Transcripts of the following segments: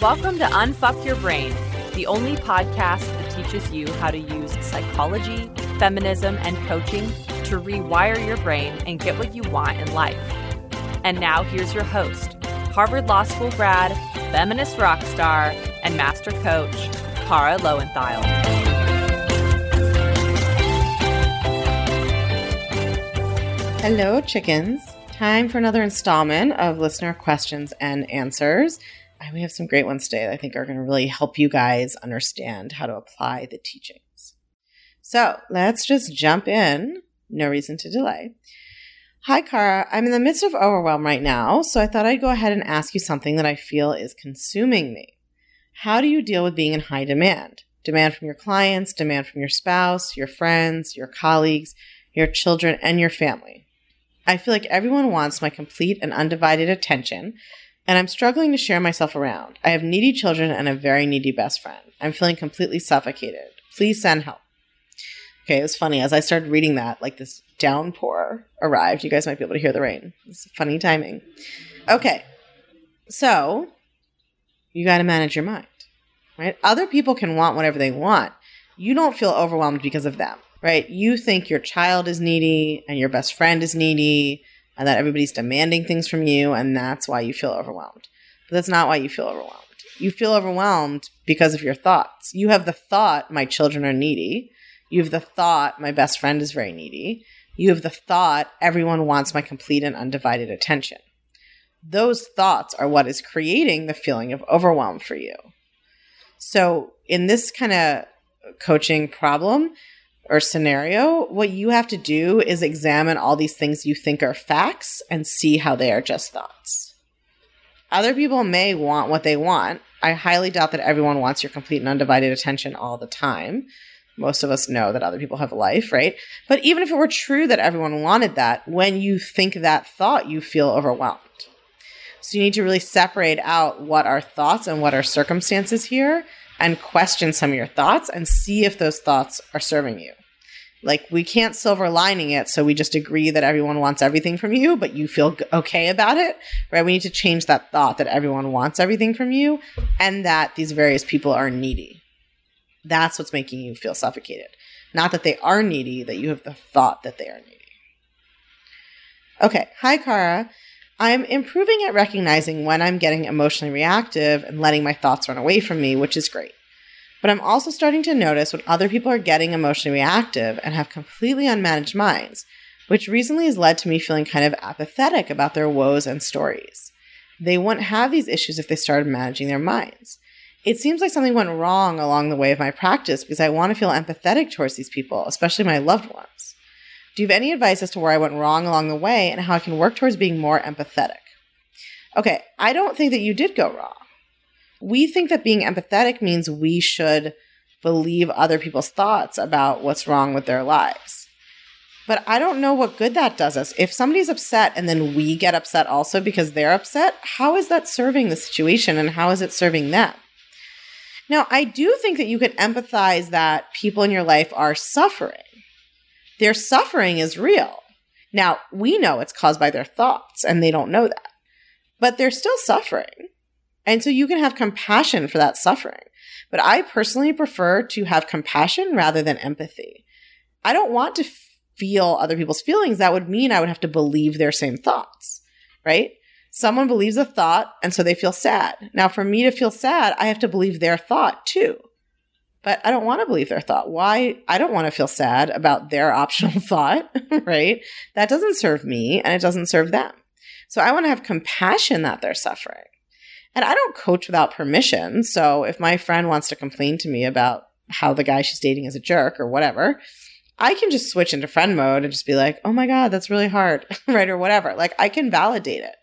Welcome to Unfuck Your Brain, the only podcast that teaches you how to use psychology, feminism, and coaching to rewire your brain and get what you want in life. And now here's your host, Harvard Law School grad, feminist rock star, and master coach, Kara Loewentheil. Hello, chickens. Time for another installment of listener questions and answers. We have some great ones today that I think are going to really help you guys understand how to apply the teachings. So let's just jump in. No reason to delay. Hi, Kara. I'm in the midst of overwhelm right now, so I thought I'd go ahead and ask you something that I feel is consuming me. How do you deal with being in high demand? Demand from your clients, demand from your spouse, your friends, your colleagues, your children, and your family. I feel like everyone wants my complete and undivided attention, and I'm struggling to share myself around. I have needy children and a very needy best friend. I'm feeling completely suffocated. Please send help. Okay, it was funny. As I started reading that, like this downpour arrived. You guys might be able to hear the rain. It's funny timing. Okay, so you got to manage your mind, right? Other people can want whatever they want. You don't feel overwhelmed because of them, right? You think your child is needy and your best friend is needy and that everybody's demanding things from you, and that's why you feel overwhelmed. But that's not why you feel overwhelmed. You feel overwhelmed because of your thoughts. You have the thought, my children are needy. You have the thought, my best friend is very needy. You have the thought, everyone wants my complete and undivided attention. Those thoughts are what is creating the feeling of overwhelm for you. So, in this kind of coaching problem, or scenario, what you have to do is examine all these things you think are facts and see how they are just thoughts. Other people may want what they want. I highly doubt that everyone wants your complete and undivided attention all the time. Most of us know that other people have a life, right? But even if it were true that everyone wanted that, when you think that thought, you feel overwhelmed. So you need to really separate out what are thoughts and what are circumstances here and question some of your thoughts and see if those thoughts are serving you. Like we can't silver lining it, so we just agree that everyone wants everything from you, but you feel okay about it, right? We need to change that thought that everyone wants everything from you and that these various people are needy. That's what's making you feel suffocated. Not that they are needy, that you have the thought that they are needy. Okay, hi Kara. I'm improving at recognizing when I'm getting emotionally reactive and letting my thoughts run away from me, which is great. But I'm also starting to notice when other people are getting emotionally reactive and have completely unmanaged minds, which recently has led to me feeling kind of apathetic about their woes and stories. They wouldn't have these issues if they started managing their minds. It seems like something went wrong along the way of my practice because I want to feel empathetic towards these people, especially my loved ones. Do you have any advice as to where I went wrong along the way and how I can work towards being more empathetic? Okay, I don't think that you did go wrong we think that being empathetic means we should believe other people's thoughts about what's wrong with their lives. But I don't know what good that does us. If somebody's upset and then we get upset also because they're upset, how is that serving the situation and how is it serving them? Now, I do think that you could empathize that people in your life are suffering. Their suffering is real. Now, we know it's caused by their thoughts and they don't know that, but they're still suffering. And so you can have compassion for that suffering. But I personally prefer to have compassion rather than empathy. I don't want to feel other people's feelings. That would mean I would have to believe their same thoughts, right? Someone believes a thought and so they feel sad. Now, for me to feel sad, I have to believe their thought too. But I don't want to believe their thought. Why? I don't want to feel sad about their optional thought, right? That doesn't serve me and it doesn't serve them. So I want to have compassion that they're suffering. And I don't coach without permission. So if my friend wants to complain to me about how the guy she's dating is a jerk or whatever, I can just switch into friend mode and just be like, oh my God, that's really hard, right? Or whatever. Like I can validate it.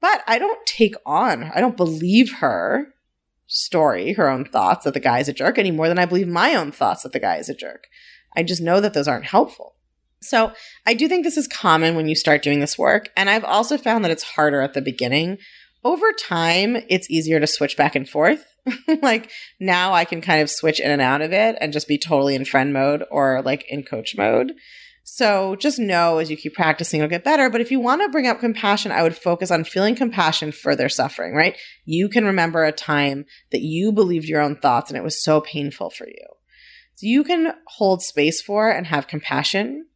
But I don't take on, I don't believe her story, her own thoughts that the guy is a jerk any more than I believe my own thoughts that the guy is a jerk. I just know that those aren't helpful. So I do think this is common when you start doing this work. And I've also found that it's harder at the beginning over time, it's easier to switch back and forth. like now I can kind of switch in and out of it and just be totally in friend mode or like in coach mode. So just know as you keep practicing, it'll get better. But if you want to bring up compassion, I would focus on feeling compassion for their suffering, right? You can remember a time that you believed your own thoughts and it was so painful for you. So you can hold space for and have compassion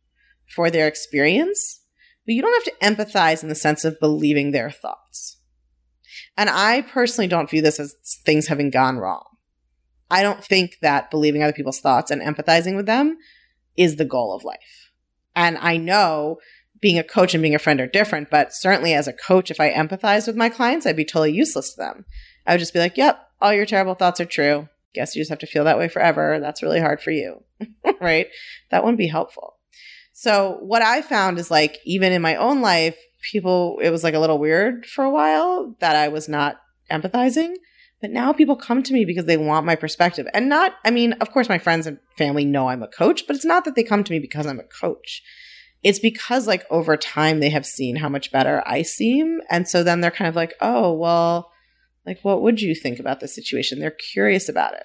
for their experience, but you don't have to empathize in the sense of believing their thoughts. And I personally don't view this as things having gone wrong. I don't think that believing other people's thoughts and empathizing with them is the goal of life. And I know being a coach and being a friend are different, but certainly as a coach, if I empathize with my clients, I'd be totally useless to them. I would just be like, yep, all your terrible thoughts are true. Guess you just have to feel that way forever. That's really hard for you. right? That wouldn't be helpful. So what I found is like, even in my own life, people, it was like a little weird for a while that I was not empathizing. But now people come to me because they want my perspective. And not, I mean, of course, my friends and family know I'm a coach, but it's not that they come to me because I'm a coach. It's because, like, over time, they have seen how much better I seem. And so then they're kind of like, oh, well, like, what would you think about this situation? They're curious about it.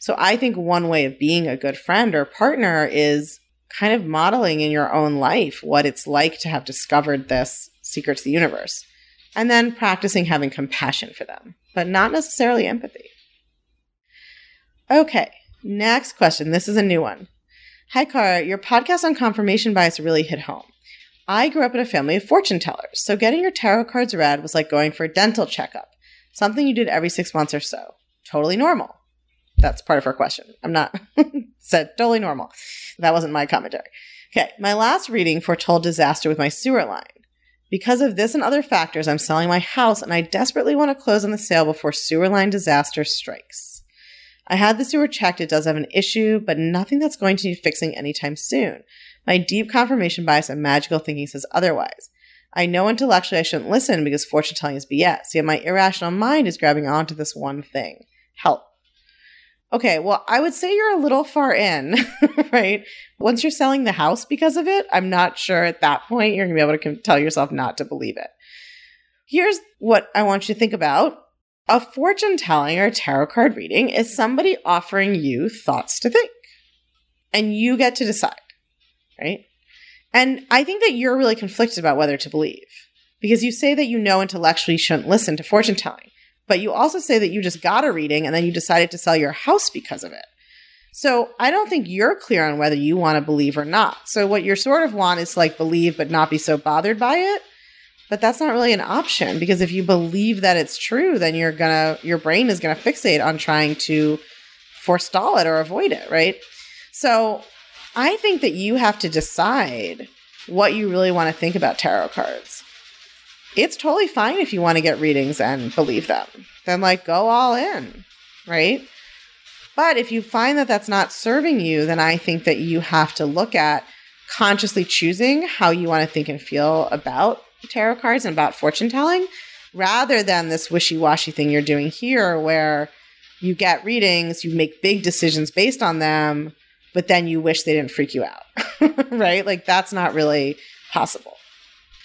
So I think one way of being a good friend or partner is kind of modeling in your own life what it's like to have discovered this secret to the universe and then practicing having compassion for them, but not necessarily empathy. Okay, next question. This is a new one. Hi, Kara. Your podcast on confirmation bias really hit home. I grew up in a family of fortune tellers, so getting your tarot cards read was like going for a dental checkup, something you did every six months or so. Totally normal. That's part of her question. I'm not said totally normal. That wasn't my commentary. Okay, my last reading foretold disaster with my sewer line. Because of this and other factors, I'm selling my house and I desperately want to close on the sale before sewer line disaster strikes. I had the sewer checked. It does have an issue, but nothing that's going to need fixing anytime soon. My deep confirmation bias and magical thinking says otherwise. I know intellectually I shouldn't listen because fortune telling is BS, yet my irrational mind is grabbing onto this one thing. Help. Okay, well, I would say you're a little far in, right? Once you're selling the house because of it, I'm not sure at that point you're going to be able to tell yourself not to believe it. Here's what I want you to think about a fortune telling or tarot card reading is somebody offering you thoughts to think, and you get to decide, right? And I think that you're really conflicted about whether to believe because you say that you know intellectually you shouldn't listen to fortune telling but you also say that you just got a reading and then you decided to sell your house because of it. So I don't think you're clear on whether you want to believe or not. So what you're sort of want is like believe but not be so bothered by it. But that's not really an option because if you believe that it's true, then you're gonna your brain is gonna fixate on trying to forestall it or avoid it, right? So I think that you have to decide what you really want to think about tarot cards it's totally fine if you want to get readings and believe them. Then, like, go all in, right? But if you find that that's not serving you, then I think that you have to look at consciously choosing how you want to think and feel about tarot cards and about fortune telling rather than this wishy washy thing you're doing here where you get readings, you make big decisions based on them, but then you wish they didn't freak you out, right? Like, that's not really possible.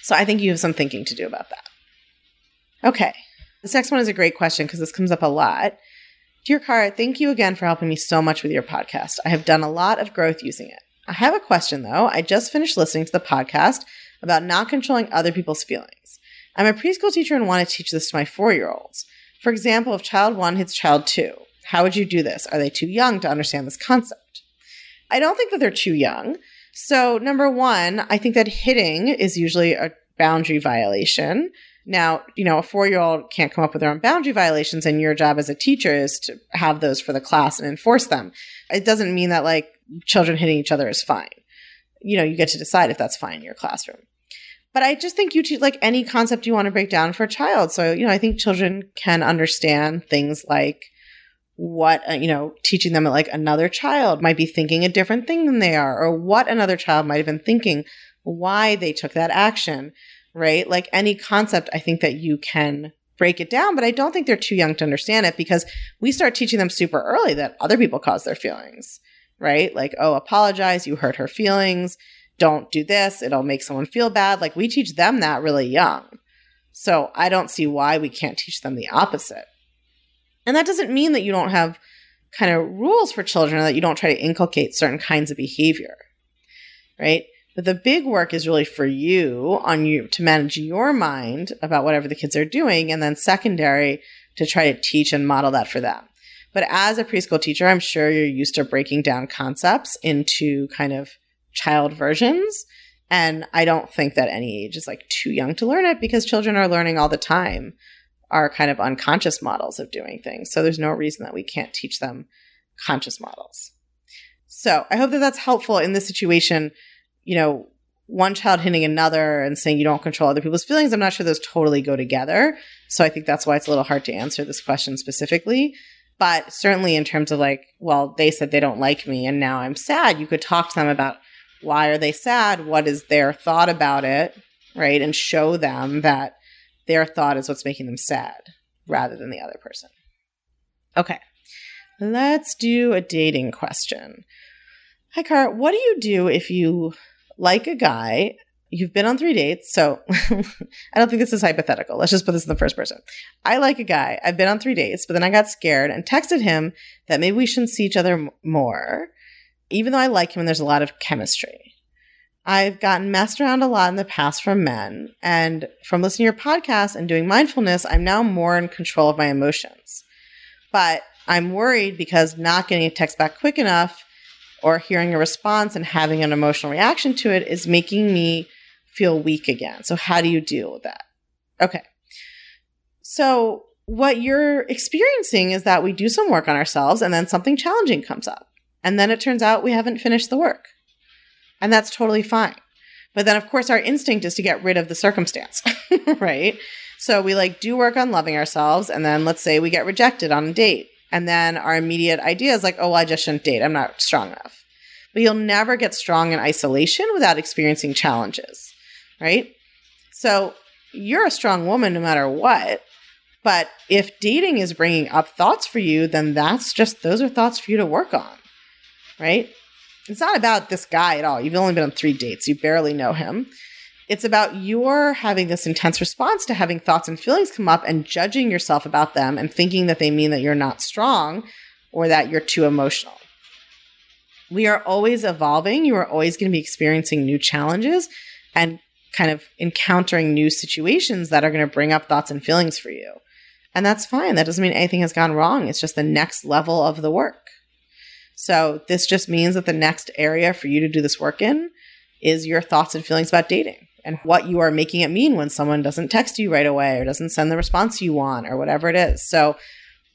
So I think you have some thinking to do about that. Okay. This next one is a great question because this comes up a lot. Dear Kara, thank you again for helping me so much with your podcast. I have done a lot of growth using it. I have a question though. I just finished listening to the podcast about not controlling other people's feelings. I'm a preschool teacher and want to teach this to my four year olds. For example, if child one hits child two, how would you do this? Are they too young to understand this concept? I don't think that they're too young. So, number one, I think that hitting is usually a boundary violation. Now, you know, a four year old can't come up with their own boundary violations, and your job as a teacher is to have those for the class and enforce them. It doesn't mean that like children hitting each other is fine. You know, you get to decide if that's fine in your classroom. But I just think you teach like any concept you want to break down for a child. So, you know, I think children can understand things like what uh, you know teaching them like another child might be thinking a different thing than they are or what another child might have been thinking why they took that action right? Like any concept i think that you can break it down but i don't think they're too young to understand it because we start teaching them super early that other people cause their feelings right? Like oh apologize you hurt her feelings don't do this it'll make someone feel bad. Like we teach them that really young. So i don't see why we can't teach them the opposite and that doesn't mean that you don't have kind of rules for children or that you don't try to inculcate certain kinds of behavior, right? But the big work is really for you on you to manage your mind about whatever the kids are doing. And then secondary to try to teach and model that for them. But as a preschool teacher, I'm sure you're used to breaking down concepts into kind of child versions. And I don't think that any age is like too young to learn it because children are learning all the time are kind of unconscious models of doing things. So there's no reason that we can't teach them conscious models. So I hope that that's helpful in this situation. You know, one child hitting another and saying you don't control other people's feelings. I'm not sure those totally go together. So I think that's why it's a little hard to answer this question specifically. But certainly in terms of like, well, they said they don't like me and now I'm sad, you could talk to them about why are they sad? What is their thought about it? Right. And show them that their thought is what's making them sad rather than the other person. Okay. Let's do a dating question. Hi, Car. What do you do if you like a guy? You've been on three dates. So I don't think this is hypothetical. Let's just put this in the first person. I like a guy. I've been on three dates, but then I got scared and texted him that maybe we shouldn't see each other more, even though I like him and there's a lot of chemistry. I've gotten messed around a lot in the past from men. And from listening to your podcast and doing mindfulness, I'm now more in control of my emotions. But I'm worried because not getting a text back quick enough or hearing a response and having an emotional reaction to it is making me feel weak again. So, how do you deal with that? Okay. So, what you're experiencing is that we do some work on ourselves and then something challenging comes up. And then it turns out we haven't finished the work. And that's totally fine. But then, of course, our instinct is to get rid of the circumstance, right? So we like do work on loving ourselves. And then let's say we get rejected on a date. And then our immediate idea is like, oh, well, I just shouldn't date. I'm not strong enough. But you'll never get strong in isolation without experiencing challenges, right? So you're a strong woman no matter what. But if dating is bringing up thoughts for you, then that's just, those are thoughts for you to work on, right? It's not about this guy at all. You've only been on three dates, you barely know him. It's about your having this intense response to having thoughts and feelings come up and judging yourself about them and thinking that they mean that you're not strong or that you're too emotional. We are always evolving. You are always going to be experiencing new challenges and kind of encountering new situations that are going to bring up thoughts and feelings for you. And that's fine. That doesn't mean anything has gone wrong. It's just the next level of the work. So this just means that the next area for you to do this work in is your thoughts and feelings about dating and what you are making it mean when someone doesn't text you right away or doesn't send the response you want or whatever it is. So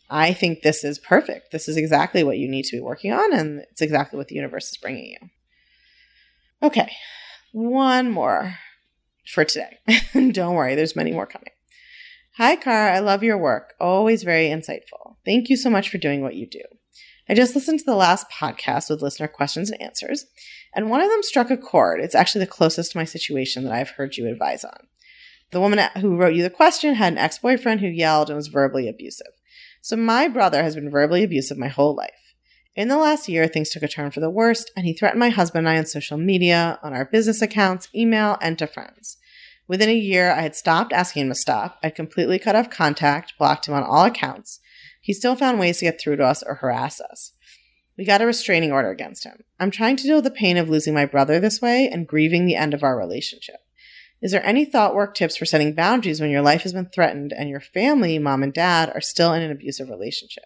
I think this is perfect. This is exactly what you need to be working on and it's exactly what the universe is bringing you. Okay. One more for today. Don't worry, there's many more coming. Hi, Car. I love your work. Always very insightful. Thank you so much for doing what you do. I just listened to the last podcast with listener questions and answers, and one of them struck a chord. It's actually the closest to my situation that I've heard you advise on. The woman who wrote you the question had an ex boyfriend who yelled and was verbally abusive. So my brother has been verbally abusive my whole life. In the last year, things took a turn for the worst, and he threatened my husband and I on social media, on our business accounts, email, and to friends. Within a year, I had stopped asking him to stop. I'd completely cut off contact, blocked him on all accounts, he still found ways to get through to us or harass us. We got a restraining order against him. I'm trying to deal with the pain of losing my brother this way and grieving the end of our relationship. Is there any thought work tips for setting boundaries when your life has been threatened and your family, mom and dad, are still in an abusive relationship?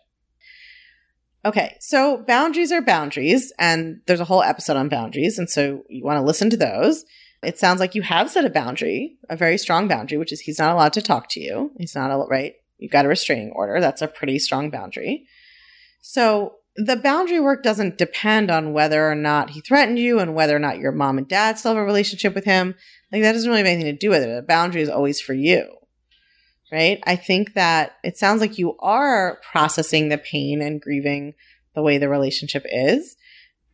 Okay, so boundaries are boundaries, and there's a whole episode on boundaries, and so you want to listen to those. It sounds like you have set a boundary, a very strong boundary, which is he's not allowed to talk to you. He's not right you got a restraining order. That's a pretty strong boundary. So the boundary work doesn't depend on whether or not he threatened you and whether or not your mom and dad still have a relationship with him. Like that doesn't really have anything to do with it. The boundary is always for you. Right? I think that it sounds like you are processing the pain and grieving the way the relationship is.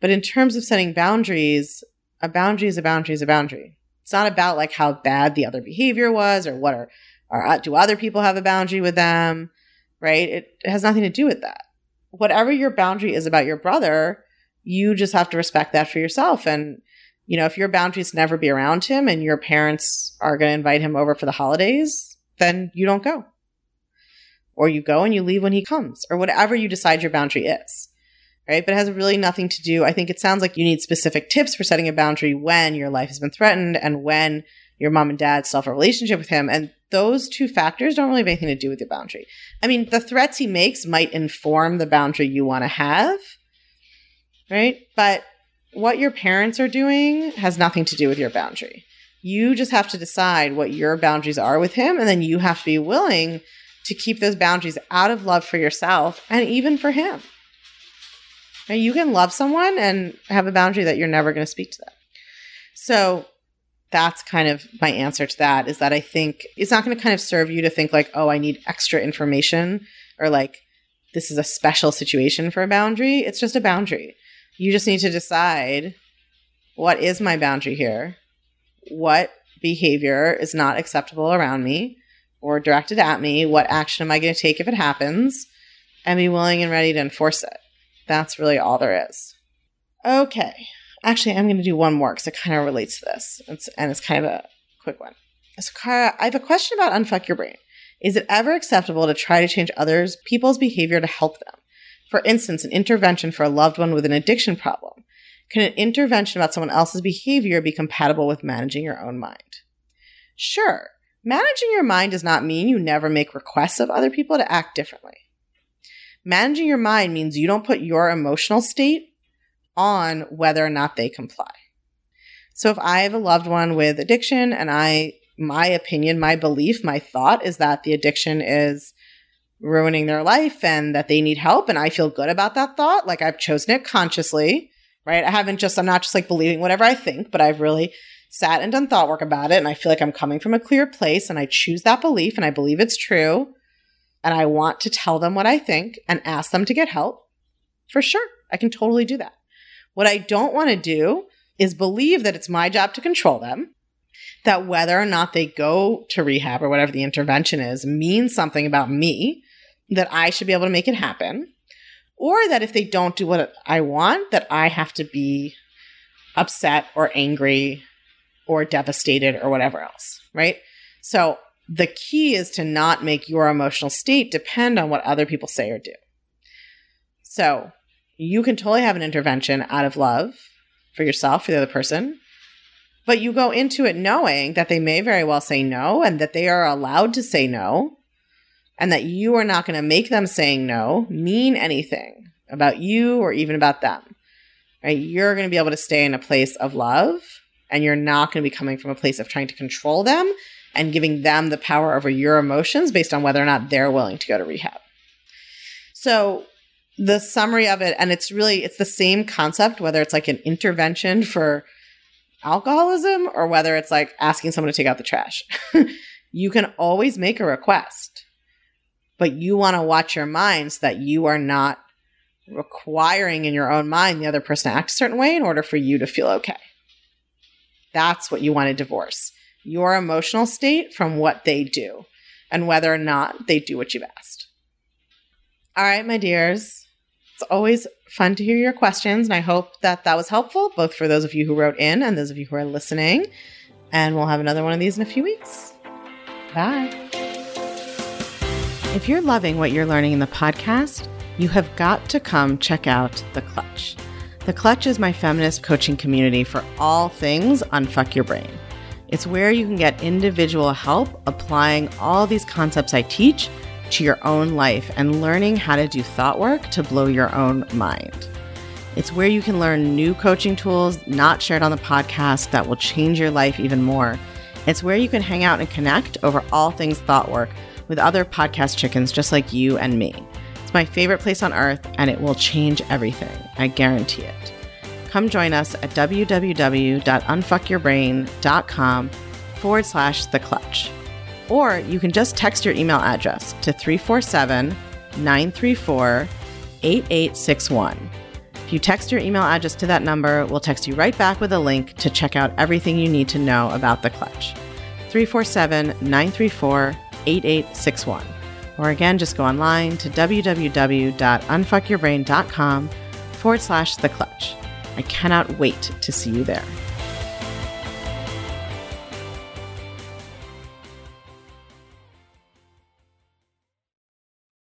But in terms of setting boundaries, a boundary is a boundary is a boundary. It's not about like how bad the other behavior was or what are or uh, do other people have a boundary with them? Right? It, it has nothing to do with that. Whatever your boundary is about your brother, you just have to respect that for yourself. And, you know, if your boundary is never be around him and your parents are going to invite him over for the holidays, then you don't go. Or you go and you leave when he comes, or whatever you decide your boundary is. right? But it has really nothing to do. I think it sounds like you need specific tips for setting a boundary when your life has been threatened and when your mom and dad still have a relationship with him. And those two factors don't really have anything to do with your boundary. I mean, the threats he makes might inform the boundary you want to have, right? But what your parents are doing has nothing to do with your boundary. You just have to decide what your boundaries are with him, and then you have to be willing to keep those boundaries out of love for yourself and even for him. Now, you can love someone and have a boundary that you're never going to speak to them. So that's kind of my answer to that is that I think it's not going to kind of serve you to think like, oh, I need extra information or like this is a special situation for a boundary. It's just a boundary. You just need to decide what is my boundary here? What behavior is not acceptable around me or directed at me? What action am I going to take if it happens? And be willing and ready to enforce it. That's really all there is. Okay. Actually, I'm going to do one more because it kind of relates to this. It's, and it's kind of a quick one. So, Kara, I have a question about unfuck your brain. Is it ever acceptable to try to change others' people's behavior to help them? For instance, an intervention for a loved one with an addiction problem. Can an intervention about someone else's behavior be compatible with managing your own mind? Sure. Managing your mind does not mean you never make requests of other people to act differently. Managing your mind means you don't put your emotional state on whether or not they comply. So if I have a loved one with addiction and I, my opinion, my belief, my thought is that the addiction is ruining their life and that they need help and I feel good about that thought, like I've chosen it consciously, right? I haven't just, I'm not just like believing whatever I think, but I've really sat and done thought work about it and I feel like I'm coming from a clear place and I choose that belief and I believe it's true and I want to tell them what I think and ask them to get help. For sure. I can totally do that. What I don't want to do is believe that it's my job to control them, that whether or not they go to rehab or whatever the intervention is means something about me, that I should be able to make it happen, or that if they don't do what I want, that I have to be upset or angry or devastated or whatever else, right? So the key is to not make your emotional state depend on what other people say or do. So you can totally have an intervention out of love for yourself, for the other person. But you go into it knowing that they may very well say no and that they are allowed to say no and that you are not going to make them saying no mean anything about you or even about them. Right? You're going to be able to stay in a place of love and you're not going to be coming from a place of trying to control them and giving them the power over your emotions based on whether or not they're willing to go to rehab. So the summary of it and it's really it's the same concept whether it's like an intervention for alcoholism or whether it's like asking someone to take out the trash. You can always make a request but you want to watch your mind so that you are not requiring in your own mind the other person to act a certain way in order for you to feel okay. That's what you want to divorce your emotional state from what they do and whether or not they do what you've asked. All right my dears it's always fun to hear your questions, and I hope that that was helpful, both for those of you who wrote in and those of you who are listening. And we'll have another one of these in a few weeks. Bye. If you're loving what you're learning in the podcast, you have got to come check out The Clutch. The Clutch is my feminist coaching community for all things Unfuck Your Brain. It's where you can get individual help applying all these concepts I teach to your own life and learning how to do thought work to blow your own mind. It's where you can learn new coaching tools not shared on the podcast that will change your life even more. It's where you can hang out and connect over all things thought work with other podcast chickens just like you and me. It's my favorite place on earth and it will change everything. I guarantee it. Come join us at www.unfuckyourbrain.com forward slash the clutch. Or you can just text your email address to 347 934 8861. If you text your email address to that number, we'll text you right back with a link to check out everything you need to know about the clutch. 347 934 8861. Or again, just go online to www.unfuckyourbrain.com forward slash the clutch. I cannot wait to see you there.